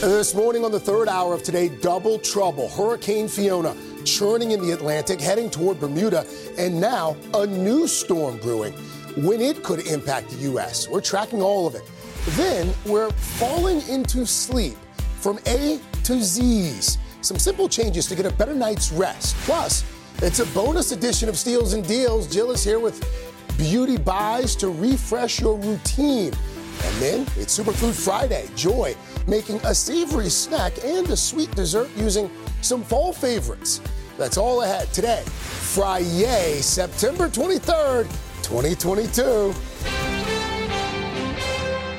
Uh, this morning on the third hour of today, double trouble. Hurricane Fiona churning in the Atlantic, heading toward Bermuda, and now a new storm brewing. When it could impact the U.S., we're tracking all of it. Then we're falling into sleep from A to Z's. Some simple changes to get a better night's rest. Plus, it's a bonus edition of Steals and Deals. Jill is here with beauty buys to refresh your routine. And then it's Superfood Friday. Joy making a savory snack and a sweet dessert using some fall favorites. That's all ahead today, Friday, September 23rd, 2022.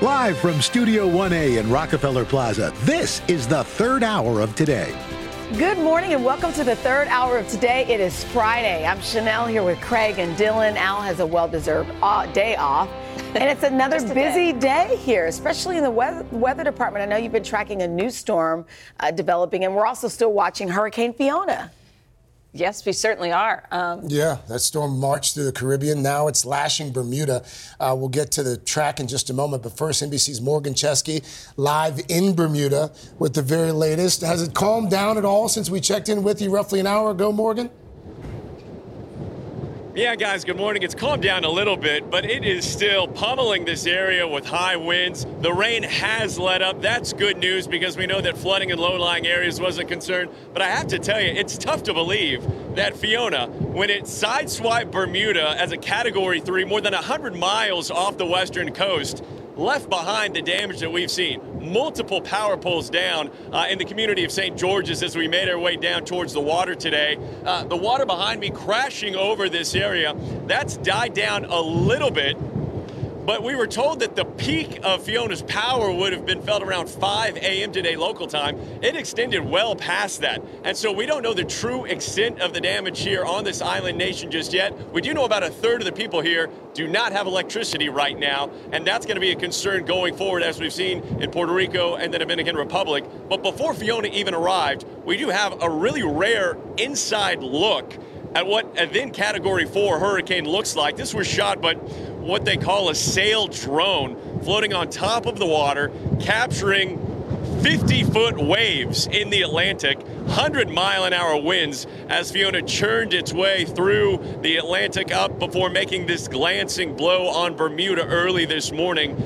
Live from Studio 1A in Rockefeller Plaza, this is the third hour of today. Good morning and welcome to the third hour of today. It is Friday. I'm Sheinelle here with Craig and Dylan. Al has a well deserved uh, day off. And it's another busy day. day. here, especially in the weather, weather, department. I know you've been tracking a new storm uh, developing, and we're also still watching Hurricane Fiona. Yes, we certainly are. Um, yeah, that storm marched through the Caribbean. Now it's lashing Bermuda. Uh, we'll get to the track in just a moment. But first, NBC's Morgan Chesky live in Bermuda with the very latest. Has it calmed down at all since we checked in with you roughly an hour ago, Morgan? Yeah, guys, good morning. It's calmed down a little bit, but it is still pummeling this area with high winds. The rain has let up. That's good news because we know that flooding in low lying areas was a concern. But I have to tell you, it's tough to believe that Fiona, when it sideswiped Bermuda as a category three, more than 100 miles off the western coast, left behind the damage that we've seen. Multiple power poles down uh, in the community of St. George's as we made our way down towards the water today. Uh, the water behind me crashing over this area, that's died down a little bit. But we were told that the peak of Fiona's power would have been felt around 5 a.m. today, local time. It extended well past that. And so we don't know the true extent of the damage here on this island nation just yet. We do know about a third of the people here do not have electricity right now. And that's going to be a concern going forward, as we've seen in Puerto Rico and the Dominican Republic. But before Fiona even arrived, we do have a really rare inside look at what a then Category 4 hurricane looks like. This was shot, but what they call a Saildrone floating on top of the water, capturing 50 foot waves in the Atlantic, 100 mile an hour winds as Fiona churned its way through the Atlantic up before making this glancing blow on Bermuda early this morning.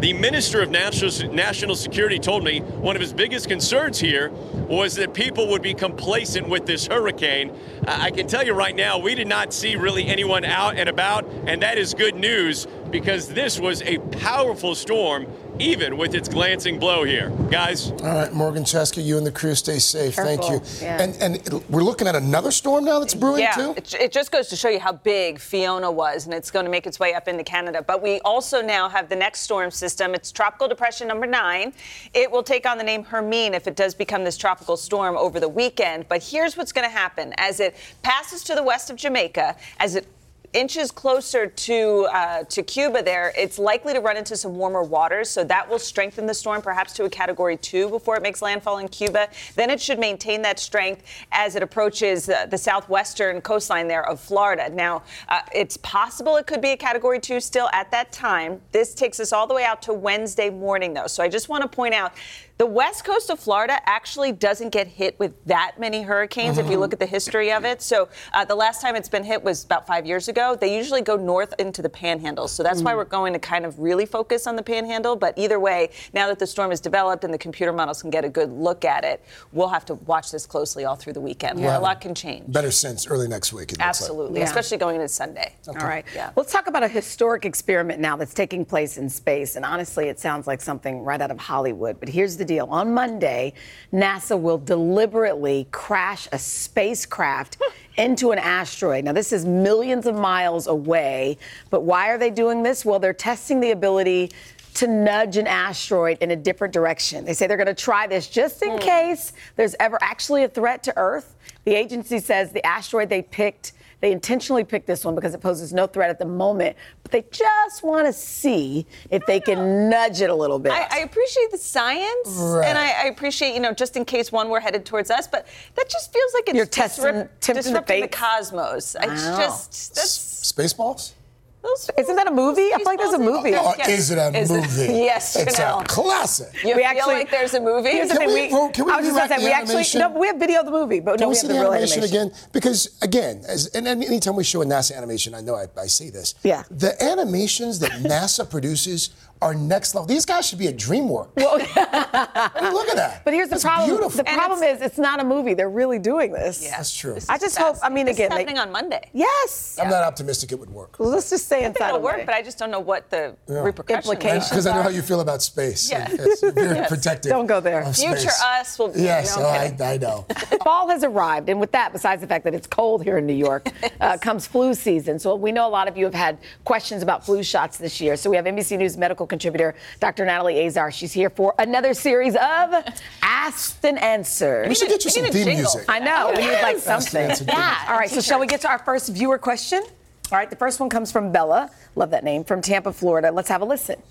The Minister of National, Security told me one of his biggest concerns here was that people would be complacent with this hurricane. I can tell you right now, we did not see really anyone out and about, and that is good news because this was a powerful storm even with its glancing blow here. Guys? All right, Morgan Chesky, you and the crew stay safe. Careful. Thank you. Yeah. And, and we're looking at another storm now that's brewing yeah, too? It, it just goes to show you how big Fiona was, and it's going to make its way up into Canada. But we also now have the next storm system. It's Tropical Depression number nine. It will take on the name Hermine if it does become this tropical storm over the weekend. But here's what's going to happen. As it passes to the west of Jamaica, as it inches closer to uh, to Cuba there, it's likely to run into some warmer waters, so that will strengthen the storm perhaps to a category two before it makes landfall in Cuba. Then it should maintain that strength as it approaches uh, the southwestern coastline there of Florida. Now, uh, it's possible it could be a category two still at that time. This takes us all the way out to Wednesday morning, though. So I just want to point out the west coast of Florida actually doesn't get hit with that many hurricanes mm-hmm. if you mm-hmm. look at the history of it. So uh, the last time it's been hit was about five years ago. They usually go north into the panhandle. So that's mm. why we're going to kind of really focus on the panhandle. But either way, now that the storm is developed and the computer models can get a good look at it, we'll have to watch this closely all through the weekend. Yeah. A lot can change. Better sense early next week. Absolutely, like. yeah. especially going into Sunday. Okay. All right. Yeah. Let's talk about a historic experiment now that's taking place in space. And honestly, it sounds like something right out of Hollywood. But here's the deal. On Monday, NASA will deliberately crash a spacecraft into an asteroid. Now, this is millions of miles away, but why are they doing this? Well, they're testing the ability to nudge an asteroid in a different direction. They say they're going to try this just in hmm. case there's ever actually a threat to Earth. The agency says the asteroid they picked they intentionally picked this one because it poses no threat at the moment, but they just want to see if they can nudge it a little bit. I, I appreciate the science, Right. and I, I appreciate you know just in case one were headed towards us, but that just feels like it's You're testing- disrupt- tempting the disrupting the, fates. cosmos. It's Wow. just that's Spaceballs? Those, Isn't that a movie? I feel like there's a movie. Or Yes. Uh, is it a Is it- movie? Yes, It's Janelle. a classic. You We feel actually- like there's a movie? Here's the Can thing. we- We, can we I was just rewrite gonna say the we actually no, we have video of the movie, but Can no, we we see have the the real animation, animation. again? Because again, as, and any- anytime we show a NASA animation, I know I, I say this. Yeah. The animations that NASA produces are next level. These guys should be at DreamWorks. I mean, look at that. But here's the problem. Beautiful. The problem is it's not a movie. They're really doing this. That's true. I just hope. I mean, This again, they- happening on Monday. yes. I'm not optimistic it would work. Well, let's just say inside It'll work, Monday. but I just don't know what the repercussions Implications. are. Because I know how you feel about space. Yeah. It's very Yes. protective. Don't go there. of Future space. us will be. Yes, no, I'm I. I know. Fall has arrived, and with that, besides the fact that it's cold here in New York, uh, comes flu season. So we know a lot of you have had questions about flu shots this year. So we have NBC News medical contributor Dr. Natalie Azar. She's here for another series of Asked and Answered. We should get you we some need theme jingle. music. I know. We need like something. Answered. Yeah. All right. So shall we get to our first viewer question? All right. The first one comes from Bella. Love that name from Tampa, Florida. Let's have a listen.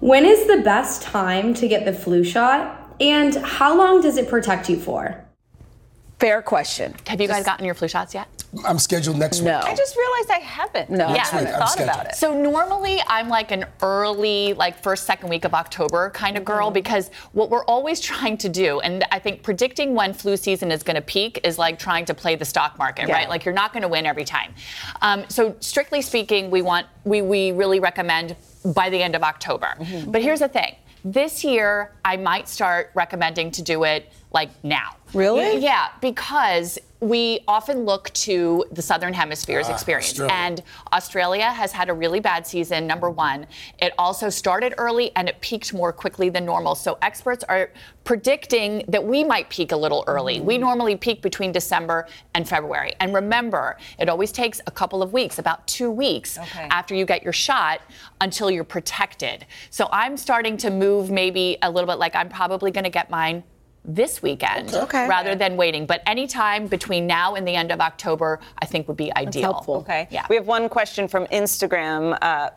When is the best time to get the flu shot? And how long does it protect you for? Fair question. Have you guys gotten your flu shots yet? I'm scheduled next No. week. I just realized I haven't. No. Yeah, I haven't thought scheduled. about it. So normally I'm like an early, like first, second week of October kind of girl because what we're always trying to do, and I think predicting when flu season is going to peak is like trying to play the stock market, Yeah. right? Like you're not going to win every time. Um, so strictly speaking, we want we we really recommend by the end of October. But here's the thing. This year, I might start recommending to do it like now. Really? Yeah, because we often look to the Southern Hemisphere's ah, experience. Australia. And Australia has had a really bad season, number one. It also started early and it peaked more quickly than normal. So experts are predicting that we might peak a little early. We mm. normally peak between December and February. And remember, it always takes a couple of weeks, about two weeks Okay. after you get your shot until you're protected. So I'm starting to move maybe a little bit like I'm probably going to get mine this weekend Okay. rather than waiting. But anytime between now and the end of October, I think would be ideal. That's helpful. Okay. Yeah. We have one question from Instagram. Uh,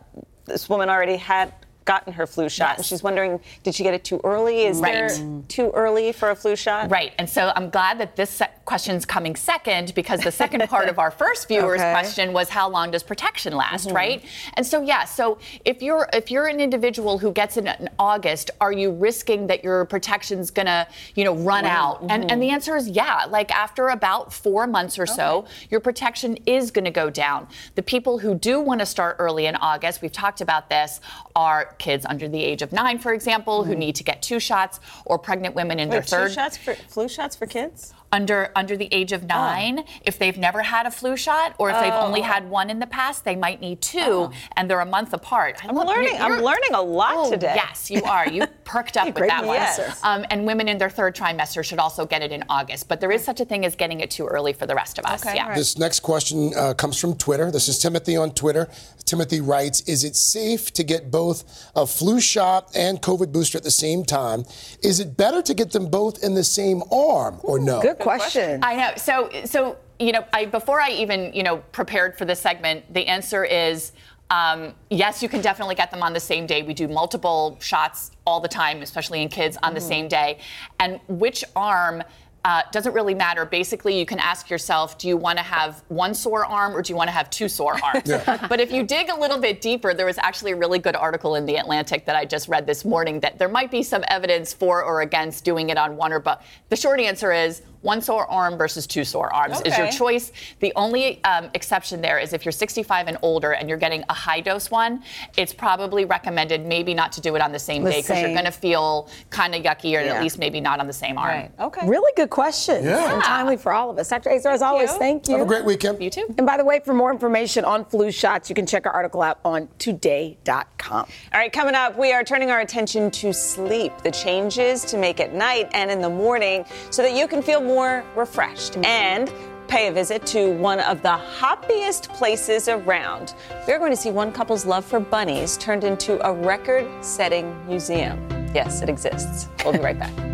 this woman already had gotten her flu shot, and Yes. she's wondering, did she get it too early? Is Right. there too early for a flu shot? Right. And so I'm glad that this se- question's coming second because the second part of our first viewer's Okay. question was how long does protection last, mm-hmm. right? And so yeah, so if you're if you're an individual who gets it in August, are you risking that your protection's gonna, you know, run out? And and the mm-hmm. answer is yeah. Like after about 4 months or so, your protection is going to go down. The people who do want to start early in August, we've talked about this, are kids under the age of 9 for example who hmm. need to get two shots or pregnant women in their Wait, third two shots for flu shots for kids? Under under the age of nine, if they've never had a flu shot or if they've only had one in the past, they might need two, and they're a month apart. I'm learning. I'm learning a lot Oh, today. Yes, you are. You perked up with great that one. professor. Um, and women in their third trimester should also get it in August. But there is such a thing as getting it too early for the rest of us. Okay, yeah. all right. This next question uh, comes from Twitter. This is Timothy on Twitter. Timothy writes Is it safe to get both a flu shot and COVID booster at the same time? Is it better to get them both in the same arm or no? Good question. I know. So, so you know, I before I even you know prepared for this segment, the answer is um, yes. You can definitely get them on the same day. We do multiple shots all the time, especially in kids, on the same day. And which arm? Uh, doesn't really matter. Basically, you can ask yourself, do you want to have one sore arm or do you want to have two sore arms? but if you dig a little bit deeper, there was actually a really good article in The Atlantic that I just read this morning that there might be some evidence for or against doing it on one or both. The short answer is one sore arm versus two sore arms is your choice. The only um, exception there is if you're 65 and older and you're getting a high dose one, it's probably recommended maybe not to do it on the same The day because you're going to feel kind of yucky or Yeah. at least maybe not on the same arm. Right. Okay. Really good question. Yeah. And timely for all of us. Dr. Azar, as always, you. thank you. Have a great weekend. You too. And by the way, for more information on flu shots, you can check our article out on today.com. All right, coming up, we are turning our attention to sleep, the changes to make at night and in the morning so that you can feel more refreshed mm-hmm. and pay a visit to one of the hoppiest places around. We're going to see one couple's love for bunnies turned into a record setting museum. Yes, it exists. We'll be right back.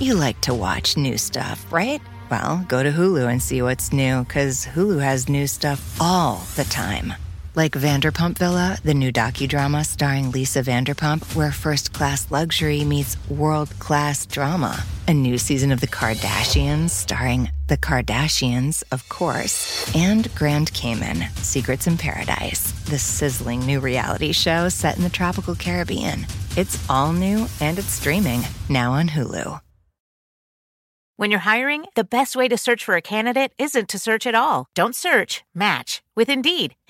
You like to watch new stuff, right? Well, go to Hulu and see what's new, because Hulu has new stuff all the time. Like Vanderpump Villa, the new docudrama starring Lisa Vanderpump, where first class luxury meets world class drama. A new season of The Kardashians starring The Kardashians, of course, and Grand Cayman, Secrets in Paradise, the sizzling new reality show set in the tropical Caribbean. It's all new and it's streaming now on Hulu. When you're hiring, the best way to search for a candidate isn't to search at all. Don't search, match with Indeed.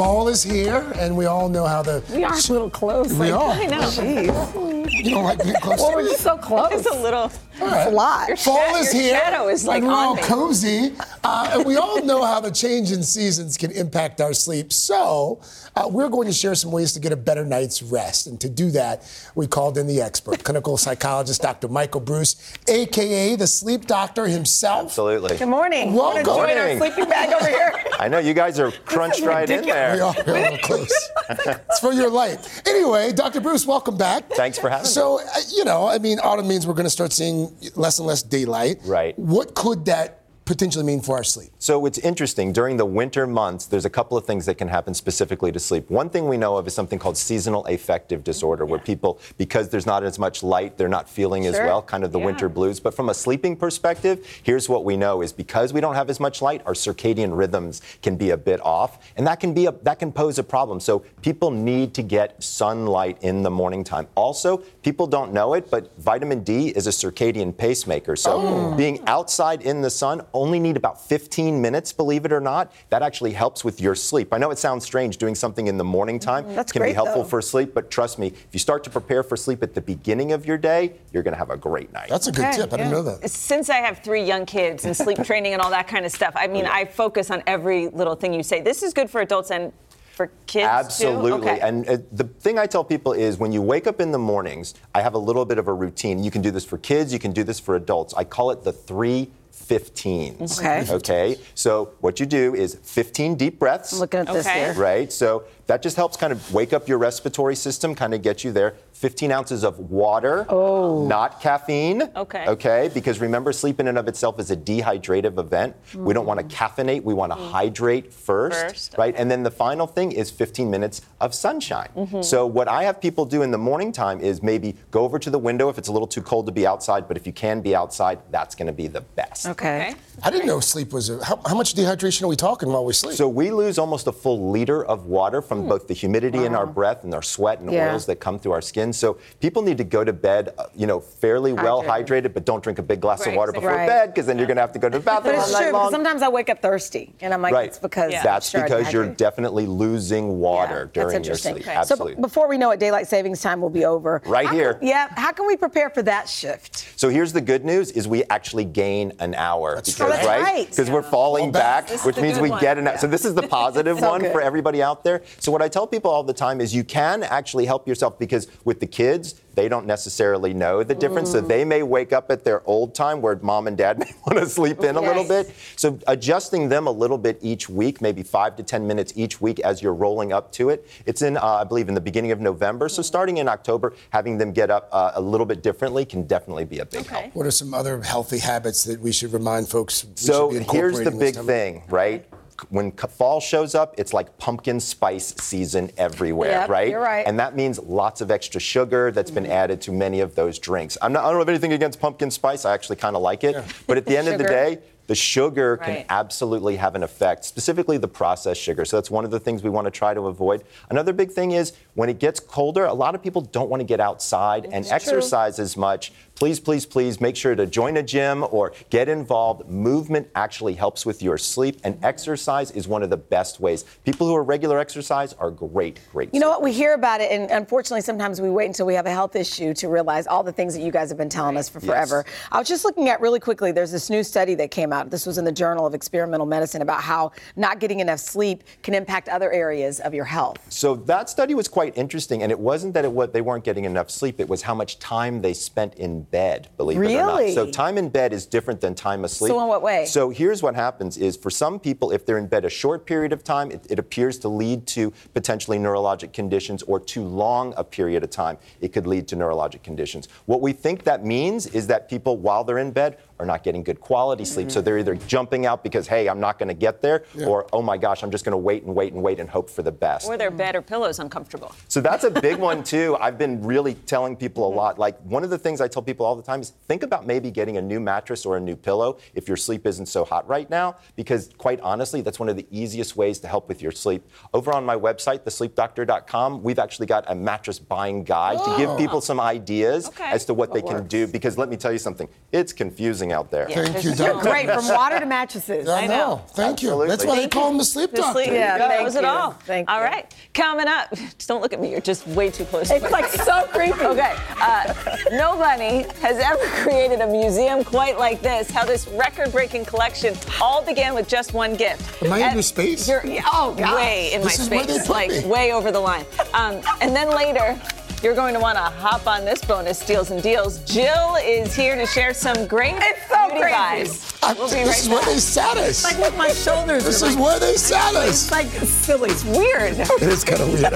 Fall is here, and we all know how the. We are a little close. We like, are. I know. Jeez. You don't like being close Well, we're just so close. It's a little. All right. a lot. Your Fall sha- is your here. shadow is like and we're all me. cozy. Uh, and we all know how the change in seasons can impact our sleep. So uh, we're going to share some ways to get a better night's rest. And to do that, we called in the expert, clinical psychologist Dr. Michael Breus, aka the sleep doctor himself. Absolutely. Good morning. Welcome. Wanna join our sleeping bag over here. I know you guys are crunched right in there. We there. are a little close. it's for your light. Anyway, Dr. Breus, welcome back. Thanks for having me. So, uh, you know, I mean, autumn means we're going to start seeing less and less daylight. Right. What could that potentially mean for our sleep? So it's interesting. During the winter months, there's a couple of things that can happen specifically to sleep. One thing we know of is something called seasonal affective disorder, where people, because there's not as much light, they're not feeling as well, kind of the Yeah. winter blues. But from a sleeping perspective, here's what we know is because we don't have as much light, our circadian rhythms can be a bit off, and that can be a that can pose a problem. So people need to get sunlight in the morning time. Also, people don't know it, but vitamin D is a circadian pacemaker. So oh. being outside in the sun only need about 15 minutes, believe it or not. That actually helps with your sleep. I know it sounds strange doing something in the morning time that's can be helpful though. for sleep, but trust me, if you start to prepare for sleep at the beginning of your day, you're going to have a great night. That's a good Okay, tip. I didn't yeah. know that. Since I have three young kids and sleep training and all that kind of stuff, I mean, I focus on every little thing you say. This is good for adults and for kids too? Absolutely. Okay. And uh, the thing I tell people is when you wake up in the mornings, I have a little bit of a routine. You can do this for kids, you can do this for adults. I call it the three 15s. Okay. Okay. So what you do is 15 deep breaths. I'm looking at this here. Right. So that just helps kind of wake up your respiratory system, kind of get you there. 15 ounces of water. Oh. Not caffeine. Okay. Okay. Because remember, sleep in and of itself is a dehydrative event. We don't want to mm-hmm. caffeinate. We want to mm-hmm. hydrate first. First, Right. And then the final thing is 15 minutes of sunshine. Mm-hmm. So what I have people do in the morning time is maybe go over to the window if it's a little too cold to be outside, but if you can be outside, that's going to be the best. Okay. I didn't know sleep was a. How, how much dehydration are we talking while we sleep? So we lose almost a full liter of water from hmm. both the humidity in our breath and our sweat and Yeah. oils that come through our skin. So people need to go to bed, uh, you know, fairly well hydrated, but don't drink a big glass of water before right. bed because then you're going to have to go to the bathroom But it's night true because long. sometimes I wake up thirsty, and I'm like, right. it's because that's I'm because you're definitely losing water That's during your interesting. sleep. So Absolutely. b- before we know it, daylight savings time will be over. Right How here. can- yeah. How can we prepare for that shift? So here's the good news: is we actually gain an hour because true. Oh, right. because we're falling back, This which means we one. get an hour. So this is the positive So one good. for everybody out there. So what I tell people all the time is you can actually help yourself because with the kids. They don't necessarily know the difference, so Mm. they may wake up at their old time where mom and dad may want to sleep in a little bit. So adjusting them a little bit each week, maybe five to ten minutes each week as you're rolling up to it. It's in, uh, I believe, in the beginning of November. So starting in October, having them get up uh, a little bit differently can definitely be a big help. What are some other healthy habits that we should remind folks? We So should be here's the big time? thing, right? When fall shows up, it's like pumpkin spice season everywhere, Yep, right? you're right. And that means lots of extra sugar that's been mm-hmm. added to many of those drinks. I'm not, I don't have anything against pumpkin spice. I actually kind of like it. Yeah. But at the end of the day, the sugar can absolutely have an effect, specifically the processed sugar. So that's one of the things we want to try to avoid. Another big thing is when it gets colder, a lot of people don't want to get outside and true. exercise as much. Please, please, please make sure to join a gym or get involved. Movement actually helps with your sleep, and exercise is one of the best ways. People who are regular exercise are great, great. You know what? We hear about it, and unfortunately, sometimes we wait until we have a health issue to realize all the things that you guys have been telling us for forever. I was just looking at really quickly. There's this new study that came out. This was in the Journal of Experimental Medicine about how not getting enough sleep can impact other areas of your health. So that study was quite interesting, and it wasn't that it, wa- they weren't getting enough sleep; it was how much time they spent in bed. Believe it or not. So time in bed is different than time asleep. So in what way? So here's what happens: is for some people, if they're in bed a short period of time, it, it appears to lead to potentially neurologic conditions, or too long a period of time, it could lead to neurologic conditions. What we think that means is that people, while they're in bed, are not getting good quality sleep. So mm-hmm. they're either jumping out because, hey, I'm not going to get there, or oh my gosh, I'm just going to wait and wait and wait and hope for the best. Or their bed or pillows uncomfortable. So that's a big one too. I've been really telling people a mm-hmm. lot. Like one of the things I tell people all the time is think about maybe getting a new mattress or a new pillow if your sleep isn't so hot right now, because quite honestly, that's one of the easiest ways to help with your sleep. Over on my website, thesleepdoctor.com, we've actually got a mattress buying guide to give Oh. people some ideas Okay. as to what they What can do. Because let me tell you something, it's confusing out there. Thank you, You're doctor. great from water to mattresses. I know. Thank you. That's why they call him the sleep The doctor. sleep, Yeah, that thank was it you. all. Thank All you. right, coming up. Just don't look at me. You're just way too close. It's my like so creepy. Okay, uh, nobody has ever created a museum quite like this. How this record-breaking collection all began with just one gift. Am I in your space? You're, oh, gosh. way in This my is where they space, put like me. way over the line. Um, and then later. You're going to want to hop on this bonus steals and deals. Jill is here to share some great It's so beauty crazy. guys. I- We'll be this right is where they sat us. Like with my shoulders. This is like- where they sat us. It's like silly. It's weird. It is kind of weird.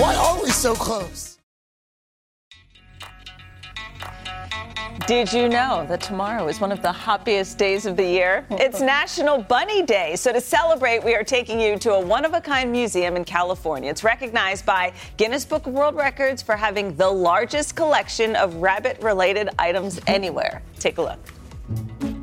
Why are we so close? Did you know that tomorrow is one of the happiest days of the year? It's National Bunny Day. So, to celebrate, we are taking you to a one of a kind museum in California. It's recognized by Guinness Book of World Records for having the largest collection of rabbit related items anywhere. Take a look.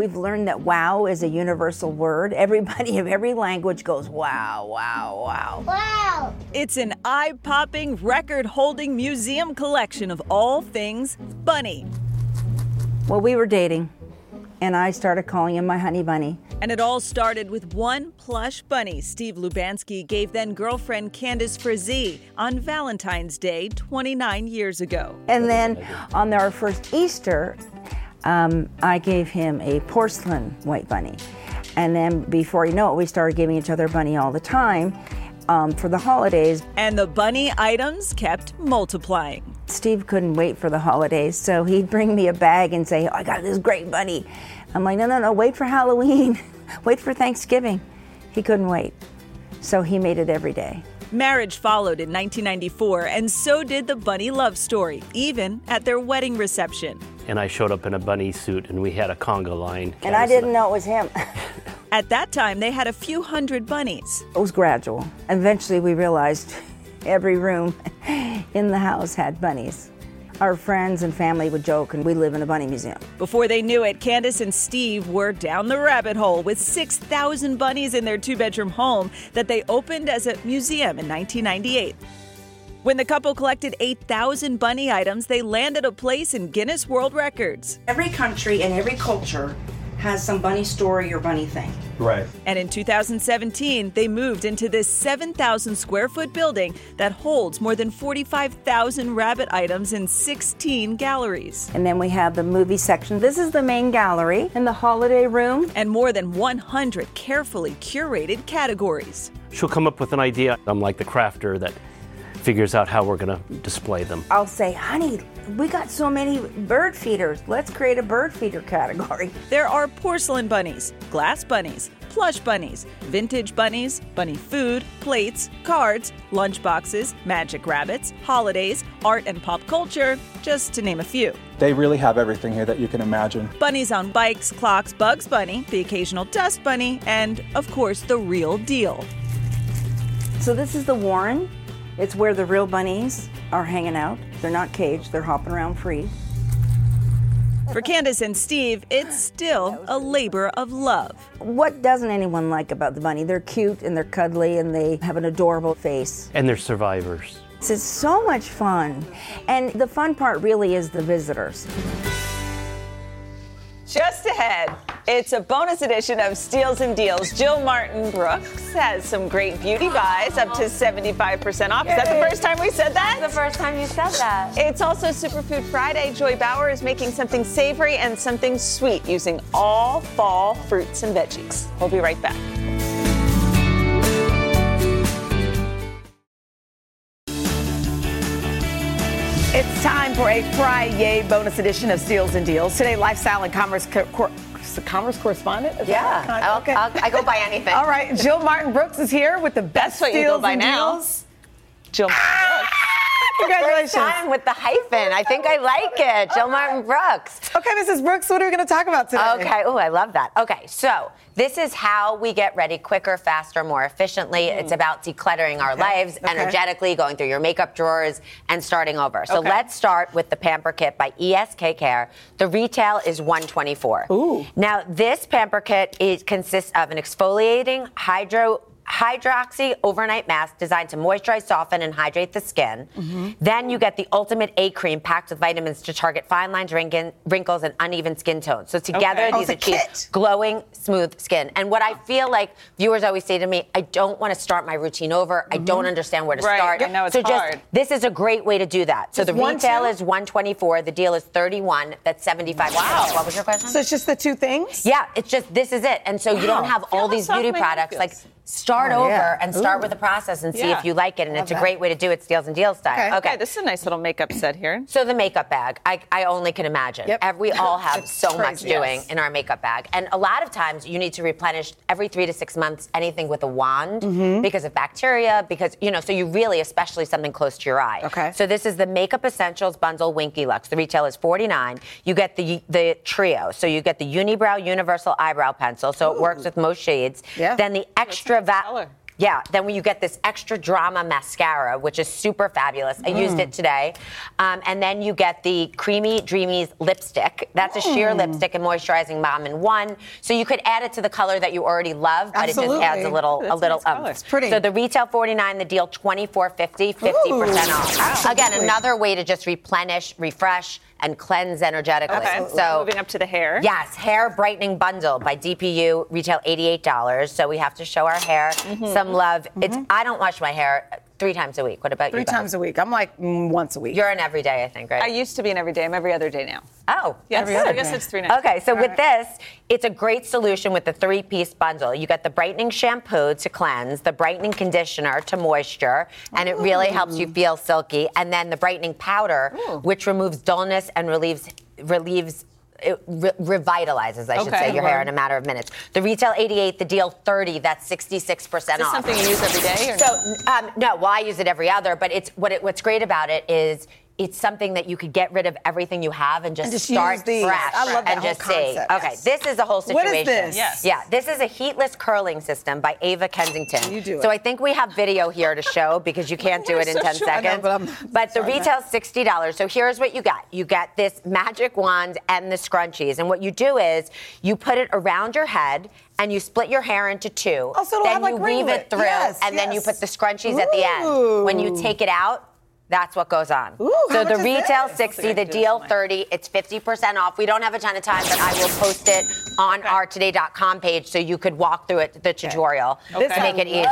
We've learned that wow is a universal word. Everybody of every language goes wow, wow, wow. Wow! It's an eye popping, record holding museum collection of all things bunny. Well, we were dating, and I started calling him my honey bunny. And it all started with one plush bunny Steve Lubanski gave then girlfriend Candace Frazee on Valentine's Day 29 years ago. And then on our first Easter, um, I gave him a porcelain white bunny. And then before you know it, we started giving each other bunny all the time um, for the holidays. And the bunny items kept multiplying. Steve couldn't wait for the holidays, so he'd bring me a bag and say, oh, I got this great bunny. I'm like, no, no, no, wait for Halloween, wait for Thanksgiving. He couldn't wait, so he made it every day. Marriage followed in 1994, and so did the bunny love story, even at their wedding reception. And I showed up in a bunny suit, and we had a conga line. And I didn't know it was him. At that time, they had a few hundred bunnies. It was gradual. Eventually, we realized every room in the house had bunnies. Our friends and family would joke, and we live in a bunny museum. Before they knew it, Candace and Steve were down the rabbit hole with 6,000 bunnies in their two bedroom home that they opened as a museum in 1998. When the couple collected 8,000 bunny items, they landed a place in Guinness World Records. Every country and every culture has some bunny story or bunny thing. Right. And in 2017, they moved into this 7,000 square foot building that holds more than 45,000 rabbit items in 16 galleries. And then we have the movie section. This is the main gallery and the holiday room. And more than 100 carefully curated categories. She'll come up with an idea. I'm like the crafter that figures out how we're going to display them. I'll say, honey, we got so many bird feeders. Let's create a bird feeder category. There are porcelain bunnies, glass bunnies, plush bunnies, vintage bunnies, bunny food, plates, cards, lunch boxes, magic rabbits, holidays, art and pop culture, just to name a few. They really have everything here that you can imagine. Bunnies on bikes, clocks, Bugs Bunny, the occasional dust bunny, and of course the real deal. So this is the Warren. It's where the real bunnies are hanging out. They're not caged, they're hopping around free. For Candace and Steve, it's still a labor of love. What doesn't anyone like about the bunny? They're cute and they're cuddly and they have an adorable face. And they're survivors. It's so much fun. And the fun part really is the visitors. Just ahead, it's a bonus edition of Steals and Deals. Jill Martin Brooks has some great beauty buys up to 75% off. Is that the first time we said that? That's the first time you said that. It's also Superfood Friday. Joy Bauer is making something savory and something sweet using all fall fruits and veggies. We'll be right back. It's time for a Friday bonus edition of Steals and Deals. Today, lifestyle and commerce co- cor- commerce correspondent. Is Yeah, I'll- okay. I'll- I go by anything. All right, Jill Martin Brooks is here with the best what you steals go by and now. deals. Jill Congratulations. First time with the hyphen. I think I like it. Jill Martin Brooks. Okay, Mrs. Brooks, what are we going to talk about today? Okay. Oh, I love that. Okay, so this is how we get ready quicker, faster, more efficiently. Hmm. It's about decluttering our Okay, lives okay. energetically, going through your makeup drawers and starting over. So Okay. let's start with the Pamper Kit by ESK Care. The retail is 124. Ooh. Now, this Pamper Kit is, consists of an exfoliating hydro hydroxy overnight mask designed to moisturize, soften, and hydrate the skin. Mm-hmm. Then you get the ultimate A cream packed with vitamins to target fine lines, wrinkle- wrinkles, and uneven skin tones. So together, Okay. Oh, these a achieve kit. glowing, smooth skin. And what I feel like viewers always say to me, I don't want to start my routine over. I mm-hmm. don't understand where to Right. start. I know it's so just hard. this is a great way to do that. So Just the one, retail two? is 124. The deal is 31. That's 75. Wow. What was your question? So it's just the two things? Yeah, it's just this is it. And so you don't have all these beauty products. Like. Start Oh, over yeah. and start Ooh. with the process and see Yeah. if you like it. And Love it's a that. great way to do it, steals and deals style. Okay, this is a nice little makeup set here. So the makeup bag, I, I only can imagine. Yep. We all have It's so much doing yes. in our makeup bag, and a lot of times you need to replenish every three to six months anything with a wand Mm-hmm. because of bacteria. Because you know, so you really, especially something close to your eye. Okay. So this is the Makeup Essentials Bundle Winky Lux. The retail is forty nine. You get the the trio. So you get the Unibrow Universal Eyebrow Pencil. So it works with most shades. Yeah. Then the extra yeah, then when you get this extra drama mascara, which is super fabulous. I used Mm. it today. Um, and then you get the Creamy Dreamies lipstick. That's a Mm. sheer lipstick and moisturizing balm in one. So you could add it to the color that you already love, but it just adds a little, a That's a little. nice color. It's pretty. So the retail 49, the deal 24.50, 50% Ooh, off. absolutely. Again, another way to just replenish, refresh, and cleanse energetically. Okay, So moving up to the hair. Yes, hair brightening bundle by DPU retail $88. So we have to show our hair Mm-hmm. some love. It's I don't wash my hair three times a week. What about Three you? Three times a week. I'm like mm, once a week. You're an everyday, I think, right? I used to be an everyday. I'm every other day now. oh, Yes, Every I other guess day. it's three nights. Okay, so with this, it's a great solution with the three piece bundle. You get the brightening shampoo to cleanse, the brightening conditioner to moisture, and it really helps you feel silky, and then the brightening powder, which removes dullness and relieves relieves it re- revitalizes, I should Okay. say, your hair in a matter of minutes. The retail 88, the deal 30, that's 66% Is this off. something you use every day? Or So um, no, well I use it every other, but it's what it, what's great about it is it's something that you could get rid of everything you have and just, And just start use these. fresh I love that and whole just see. Okay, Yes. this is the whole situation. is this? Yes. Yeah, this is a heatless curling system by Ava Kensington. You do it. So I think we have video here to show because you can't do it in so 10 sure. I know, seconds. but I'm- But the sorry, retail's $60. So here's what you got. You get this magic wand and the scrunchies. And what you do is you put it around your head and you split your hair into two. Oh, so it'll then have, like, you weave ringlet. it through Yes, and then you put the scrunchies at the end. When you take it out, that's what goes on. Ooh, so the retail this? 60, the deal 30. It's 50% off. We don't have a ton of time, but I will post it on our today.com page so you could walk through it, the tutorial Okay. to make it easy.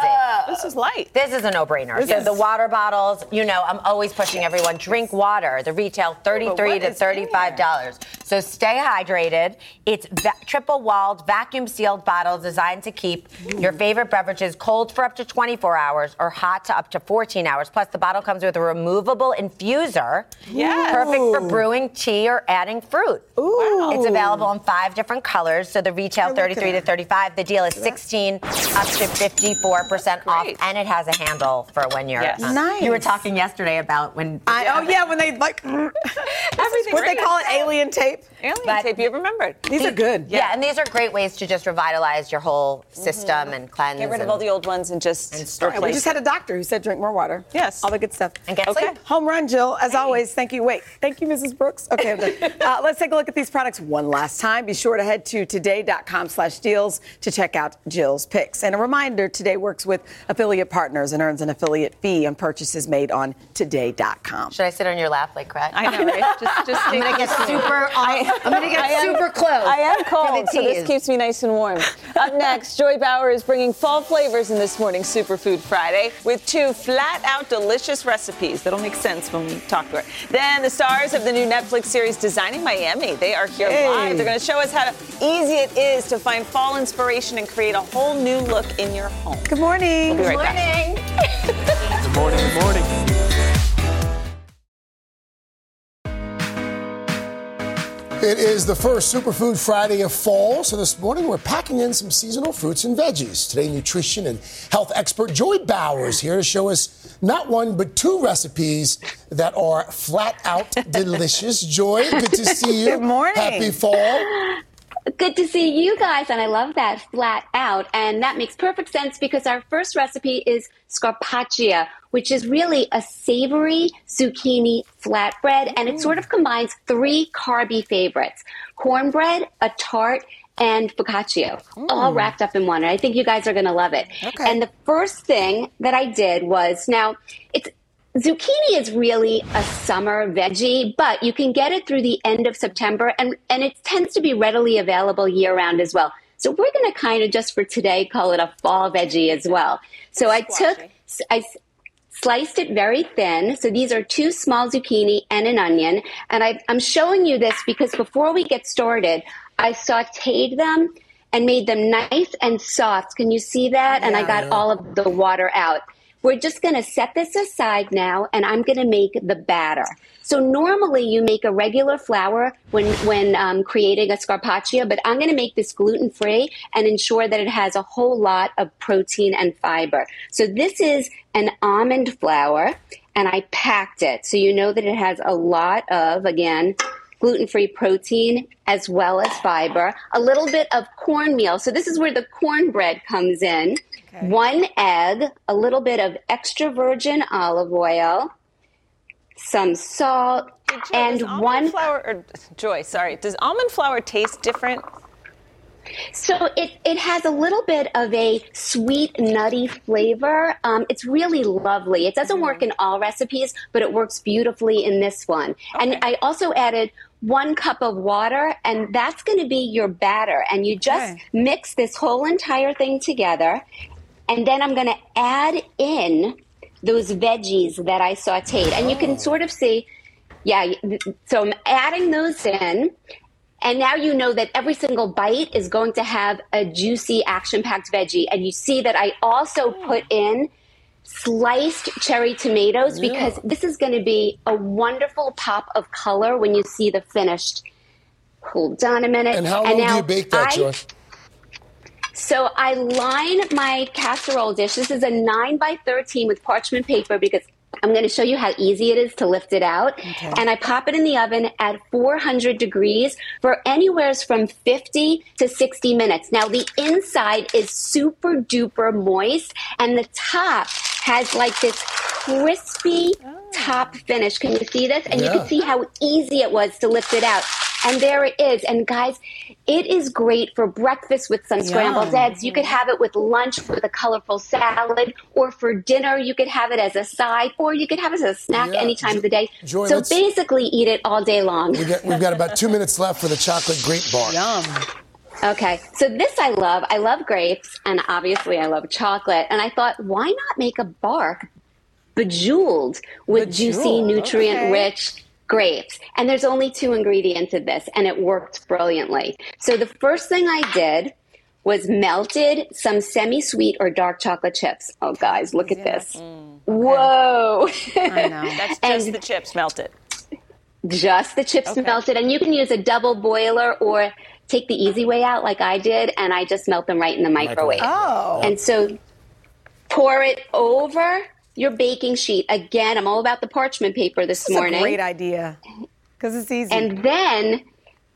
This is light. This is a no-brainer. This so is- the water bottles, you know, I'm always pushing everyone drink water. The retail 33 what to 35 dollars. So stay hydrated. It's va- triple walled, vacuum sealed bottles designed to keep your favorite beverages cold for up to 24 hours or hot to up to 14 hours. Plus, the bottle comes with a removable infuser. Yes. Perfect for brewing tea or adding fruit. Ooh. It's available in five different colors. So the retail You're 33 to at it. 35. The deal is 16 up to 54% off, and it has a handle for when you're. Yes. uh, Nice. You were talking yesterday about when. I, oh yeah, when they like everything. What they call it, alien tape. Alien But- tape, you remembered. These are good. Yeah. and these are great ways to just revitalize your whole system and cleanse. Mm-hmm. Get rid of all the old ones and just And start Right, we just had a doctor who said drink more water. Yes. All the good stuff. And get okay. Sleep. Home run, Jill. As always, thank you. Wait, thank you, Mrs. Brooks. Okay, I'm done. uh, let's take a look at these products one last time. Be sure to head to today.com slash deals to check out Jill's picks. And a reminder, Today works with affiliate partners and earns an affiliate fee on purchases made on today.com. Should I sit on your lap like Craig? I know, right? Just, just I'm gonna get super. I'm gonna get I am- super close. I am cold, so this keeps me nice and warm. Up next, Joy Bauer is bringing fall flavors in this morning's Superfood Friday with two flat out delicious recipes that'll make sense when we talk to her. Then the stars of the new Netflix series Designing Miami, they are here Hey. live. They're going to show us how easy it is to find fall inspiration and create a whole new look in your home. Good morning. We'll be right back. Good morning. Good morning. It is the first Superfood Friday of fall, so this morning we're packing in some seasonal fruits and veggies. Today, nutrition and health expert Joy Bauer is here to show us not one but two recipes that are flat out delicious. Joy, good to see you. Good morning. Happy fall. Good to see you guys, and I love that flat out. And that makes perfect sense because our first recipe is scarpaccia, which is really a savory zucchini flatbread, and it mm. sort of combines three carby favorites cornbread, a tart, and focaccia, all mm. wrapped up in one. And I think you guys are going to love it. Okay. And the first thing that I did was now it's zucchini is really a summer veggie, but you can get it through the end of September, and and it tends to be readily available year round as well. So we're going to kind of just for today call it a fall veggie as well. So I took I, sliced it very thin. So these are two small zucchini and an onion. And I, I'm showing you this because before we get started, I sauteed them and made them nice and soft. Can you see that? And I got all of the water out. We're just going to set this aside now and I'm going to make the batter. So normally you make a regular flour when, when um, creating a scarpaccia, but I'm going to make this gluten free and ensure that it has a whole lot of protein and fiber. So this is an almond flour and I packed it. So you know that it has a lot of, again, gluten free protein as well as fiber, a little bit of cornmeal. So this is where the cornbread comes in. One egg, a little bit of extra virgin olive oil, some salt, and one flour or Joy, sorry. Does almond flour taste different? So it, it has a little bit of a sweet, nutty flavor. Um, it's really lovely. It doesn't work in all recipes, but it works beautifully in this one. And I also added one cup of water, and that's going to be your batter. And you just Okay. mix this whole entire thing together. And then I'm going to add in those veggies that I sauteed. And you can sort of see, yeah, so I'm adding those in. And now you know that every single bite is going to have a juicy, action packed veggie. And you see that I also hmm. put in sliced cherry tomatoes because this is going to be a wonderful pop of color when you see the finished. Hold on a minute. And how long do now you bake that, I- Joy? so I line my casserole dish. This is a 9 by 13 with parchment paper because I'm going to show you how easy it is to lift it out. And I pop it in the oven at 400 degrees for anywhere from 50 to 60 minutes. Now, the inside is super duper moist, and the top has like this crispy oh. top finish. Can you see this? And you can see how easy it was to lift it out. And there it is. And guys, it is great for breakfast with some scrambled Yum. eggs. You could mm-hmm. have it with lunch with a colorful salad, or for dinner, you could have it as a side, or you could have it as a snack Yeah. any time of the day. Joy, so basically, eat it all day long. We get, we've got about two minutes left for the chocolate grape bar. Yum. Okay, so this I love. I love grapes, and obviously I love chocolate. And I thought, why not make a bark bejeweled with juicy, nutrient rich grapes? And there's only two ingredients in this, and it worked brilliantly. So the first thing I did was melted some semi sweet or dark chocolate chips. Oh, guys, look at this. Mm. Whoa. I know. That's And- just the chips melted. just the chips melted and you can use a double boiler or take the easy way out like i did and i just melt them right in the microwave Oh. and so pour it over your baking sheet again i'm all about the parchment paper this is morning a great idea because it's easy. and then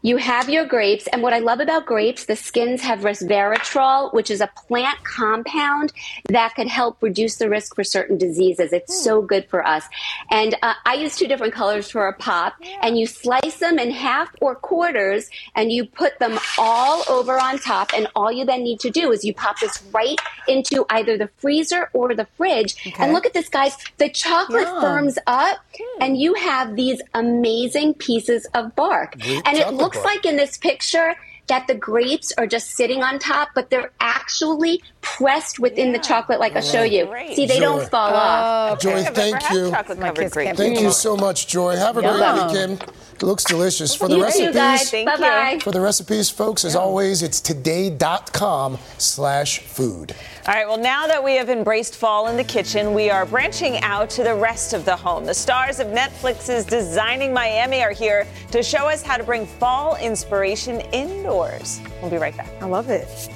you have your grapes, and what I love about grapes, the skins have resveratrol, which is a plant compound that could help reduce the risk for certain diseases. It's so good for us. And uh, I use two different colors for a pop, and you slice them in half or quarters, and you put them all over on top. And all you then need to do is you pop this right into either the freezer or the fridge. And look at this, guys. The chocolate Yum. firms up, and you have these amazing pieces of bark. Great and it chocolate looks bark. like in this picture that the grapes are just sitting on top, but they're actually pressed within the chocolate, like I'll show you. Great. See, they Joy. don't fall oh, off. Joy, thank you. chocolate My covered kids grapes. can't Thank you so much, Joy. Have a Yum. great weekend. It looks delicious. For the You recipes, too. Thank Bye you. bye. for the recipes, folks, as always, it's today.com slash food. All right, well, now that we have embraced fall in the kitchen, we are branching out to the rest of the home. The stars of Netflix's Designing Miami are here to show us how to bring fall inspiration indoors. We'll be right back. I love it.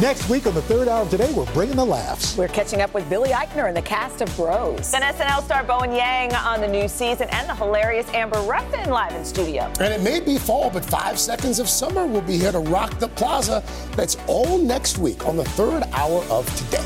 Next week on the third hour of today, we're bringing the laughs. We're catching up with Billy Eichner and the cast of Bros. Then SNL star Bowen Yang on the new season and the hilarious Amber Ruffin live in studio. And it may be fall, but five seconds of summer will be here to rock the plaza. That's all next week on the third hour of today.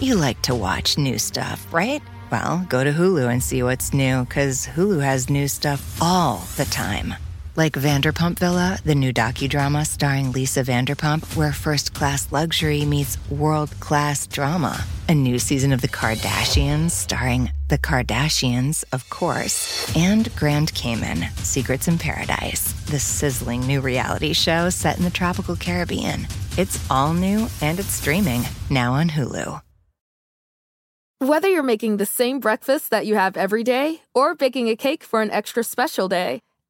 You like to watch new stuff, right? Well, go to Hulu and see what's new, because Hulu has new stuff all the time. Like Vanderpump Villa, the new docudrama starring Lisa Vanderpump, where first class luxury meets world class drama. A new season of The Kardashians starring The Kardashians, of course, and Grand Cayman, Secrets in Paradise, the sizzling new reality show set in the tropical Caribbean. It's all new and it's streaming now on Hulu. Whether you're making the same breakfast that you have every day or baking a cake for an extra special day,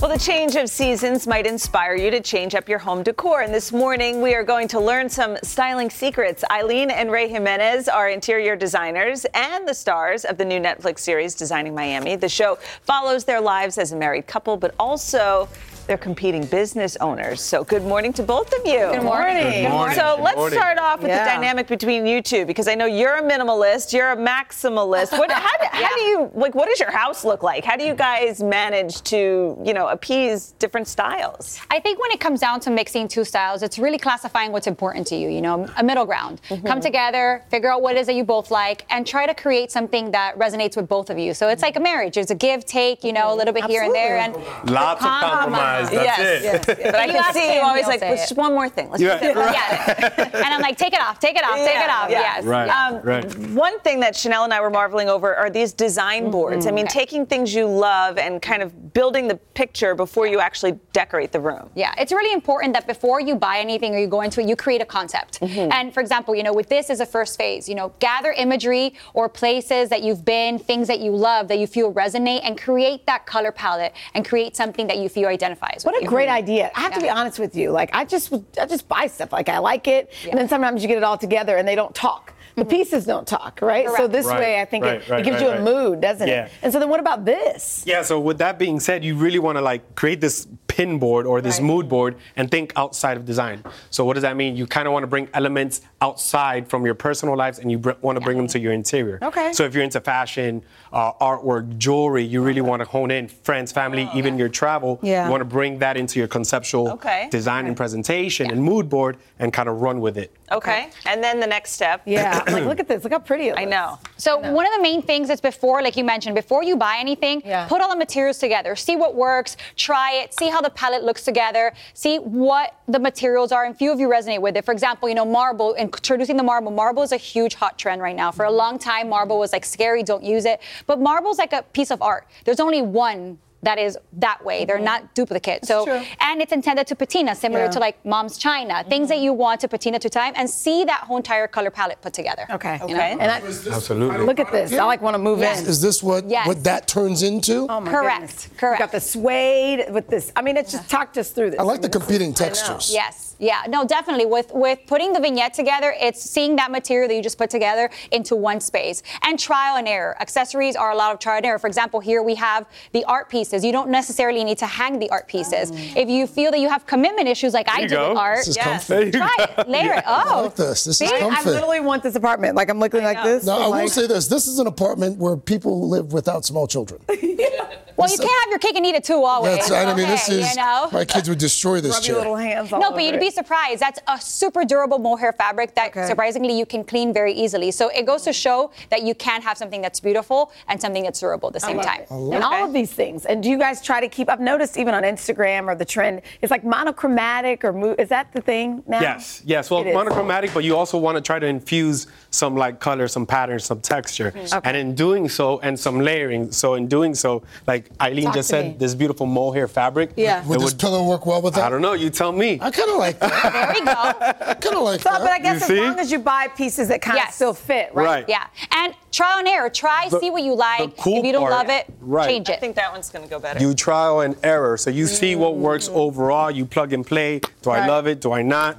Well, the change of seasons might inspire you to change up your home decor. And this morning, we are going to learn some styling secrets. Eilyn and Ray Jimenez are interior designers and the stars of the new Netflix series Designing Miami. The show follows their lives as a married couple, but also they're competing business owners. So, good morning to both of you. Good morning. Good morning. So, Good let's morning. start off with Yeah. the dynamic between you two because I know you're a minimalist, you're a maximalist. What, how, do, how do you like? What does your house look like? How do you guys manage to, you know, appease different styles? I think when it comes down to mixing two styles, it's really classifying what's important to you, you know, a middle ground. Mm-hmm. Come together, figure out what it is that you both like, and try to create something that resonates with both of you. So it's like a marriage. There's a give, take, you know, a little bit here and there. And Lots of compromise. Guys. That's yes, it. yes, yes. But I You can see you him, always like, say "Let's- one more thing. Let's Yeah. just get Yeah. and I'm like, take it off, take it off, take it off. Yeah, Yes. Right, Um, right. One thing that Sheinelle and I were marveling over are these design boards. I mean, taking things you love and kind of building the picture before you actually decorate the room. Yeah, it's really important that before you buy anything or you go into it, you create a concept. Mm-hmm. And for example, you know, with this is a first phase. You know, gather imagery or places that you've been, things that you love that you feel resonate, and create that color palette and create something that you feel identifies. What a you. great idea! I have to be honest with you. Like I just, I just buy stuff. Like I like it, and then sometimes you get it all together and they don't talk. The pieces don't talk, right? So this Right, way, I think right, it, right, it gives right, you a mood, doesn't Yeah. it? And so then, what about this? Yeah, so with that being said, you really want to like create this pin board or this mood board and think outside of design. So what does that mean? You kind of want to bring elements outside from your personal lives and you br- want to bring them to your interior. Okay. So if you're into fashion, uh, artwork, jewelry, you really want to hone in friends, family, even your travel. Yeah. You want to bring that into your conceptual Okay. design and presentation and mood board and kind of run with it. Okay. And then the next step. Yeah, I'm like look at this. Look how pretty it looks. I know. So one of the main things is before, like you mentioned, before you buy anything, Yeah. put all the materials together, see what works, try it, see how the palette looks together, see what the materials are, and few of you resonate with it. For example, you know, marble, introducing the marble. Marble is a huge hot trend right now. For a long time, marble was like scary, don't use it. But marble's like a piece of art. There's only one that is that way. They're mm-hmm. not duplicate. So true. and it's intended to patina, similar Yeah. to like mom's china, mm-hmm. things that you want to patina to time, and see that whole entire color palette put together. Okay. You know? Okay. And I, Absolutely. look at this. I like want to move Yes. in. Is this what Yes. what that turns into? Oh my Correct, goodness. correct. You got the suede with this. I mean, it's just talk us through this. I like the mean, this competing is- textures. Yes. Yeah. No, definitely. With with putting the vignette together, it's seeing that material that you just put together into one space and trial and error. Accessories are a lot of trial and error. For example, here we have the art pieces. You don't necessarily need to hang the art pieces. Oh. If you feel that you have commitment issues like I you do go. with art, This is Yes. comfy. There you try go. it. Layer it. I Oh. like this. This See? is I literally want this apartment. Like I'm looking like this. No, I'm will like- say this: this is an apartment where people live without small children. yeah. Well, you can't have your cake and eat it too always. That's, I mean, this is you know? my kids would destroy this Rub your chair. little hands all No, but over you'd be surprised. That's a super durable mohair fabric that Okay. surprisingly you can clean very easily. So it goes to show that you can have something that's beautiful and something that's durable at the same time. And all of these things. And do you guys try to keep? I've noticed even on Instagram or the trend, it's like monochromatic or mo- is that the thing now? Yes, yes. Well, monochromatic, but you also want to try to infuse some like color, some pattern, some texture. Mm-hmm. Okay. And in doing so, and some layering. So in doing so, like Eilyn Talk just said, me. this beautiful mohair fabric. Yeah. Would it this pillow work well with that? I don't know. You tell me. I kind of like that. There we go. I kind of like So, that. but I guess You as see? long as you buy pieces that kind of Yes. still fit, right? Right. Yeah. And trial and error. Try, The- see what you like. the cool if you don't part- love it, right. change it. I think that one's going to go better. You trial and error. So you see what works overall. You plug and play. Do I love it? Do I not?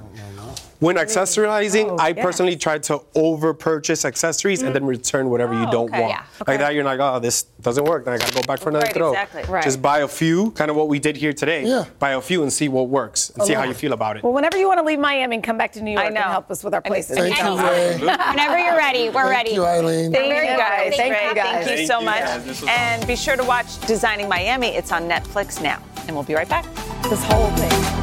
When accessorizing, Oh, I yeah. personally try to over purchase accessories and then mm. return whatever you Oh, don't okay. want. Yeah. Like that, you're like, oh, this doesn't work. Then I gotta go back for another Right, throw. exactly. Right. Just buy a few, kind of what we did here today. Yeah. Buy a few and see what works and see how you feel about it. Well, whenever you want to leave Miami and come back to New York I know. and help us with our places. Thank you, Whenever you're ready, we're Thank ready. you, Eilyn. Thank Very you good. guys. Thank you, guys. Thank you so much. guys. This was And be sure to watch Designing Miami. It's on Netflix now. And we'll be right back. This whole thing.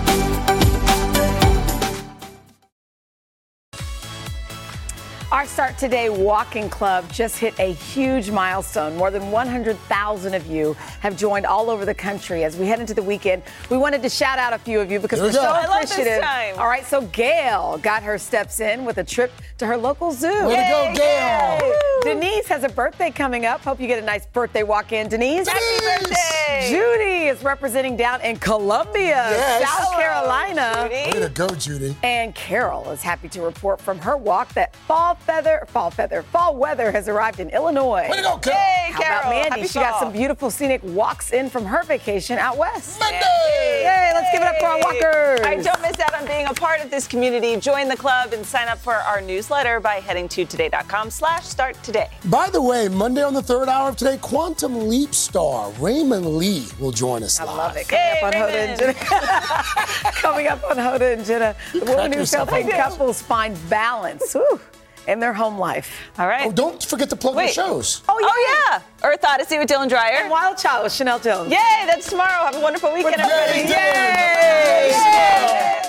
Our Start Today Walking Club just hit a huge milestone. More than 100,000 of you have joined all over the country. As we head into the weekend, we wanted to shout out a few of you because Here we're we go. so I love this appreciative. time. All right, so Gail got her steps in with a trip to her local zoo. Way to go, Gail. Denise has a birthday coming up. Hope you get a nice birthday walk in. Denise. Happy birthday! Judy is representing down in Columbia, Yes. South Hello, Carolina. Judy. Way to go, Judy. And Carol is happy to report from her walk that fall feather, fall feather, fall weather has arrived in Illinois. Way to go, Carol. Hey, How Carol. about Mandy? Happy she got some beautiful scenic walks in from her vacation out west. Monday. Yay, let's give it up for our walkers. All right, don't miss out on being a part of this community. Join the club and sign up for our newsletter by heading to today.com slash start today. By the way, Monday on the third hour of today, Quantum Leap star Raymond Lee will join us I live. love it. Coming Yay, up on Hoda and Jenna. Coming up on Hoda and Jenna, the woman who's yourself helping couples find balance whew, in their home life. All right. Oh, don't forget to plug Wait. your shows. Oh, yeah. Oh, yeah. Earth Odyssey with Dylan Dreyer. And Wild Child with Sheinelle Jones. Yay, that's tomorrow. Have a wonderful weekend, Yay, everybody. Dylan. Yay!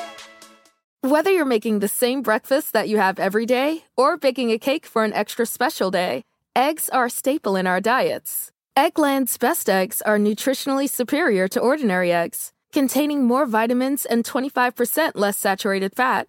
Whether you're making the same breakfast that you have every day or baking a cake for an extra special day, eggs are a staple in our diets. Eggland's best eggs are nutritionally superior to ordinary eggs, containing more vitamins and 25% less saturated fat.